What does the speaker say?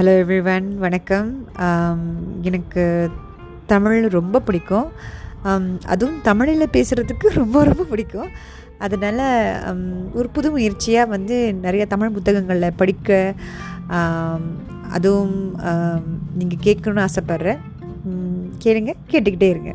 Hello everyone வணக்கம். எனக்கு தமிழ் ரொம்ப பிடிக்கும். அதுவும் தமிழில் பேசுகிறதுக்கு ரொம்ப ரொம்ப பிடிக்கும். அதனால் ஒரு புது முயற்சியாக வந்து நிறைய தமிழ் புத்தகங்களில் படிக்க அதுவும் நீங்கள் கேட்கணுன்னு ஆசைப்பட்றேன். கேளுங்க கேட்டுக்கிட்டே இருங்க.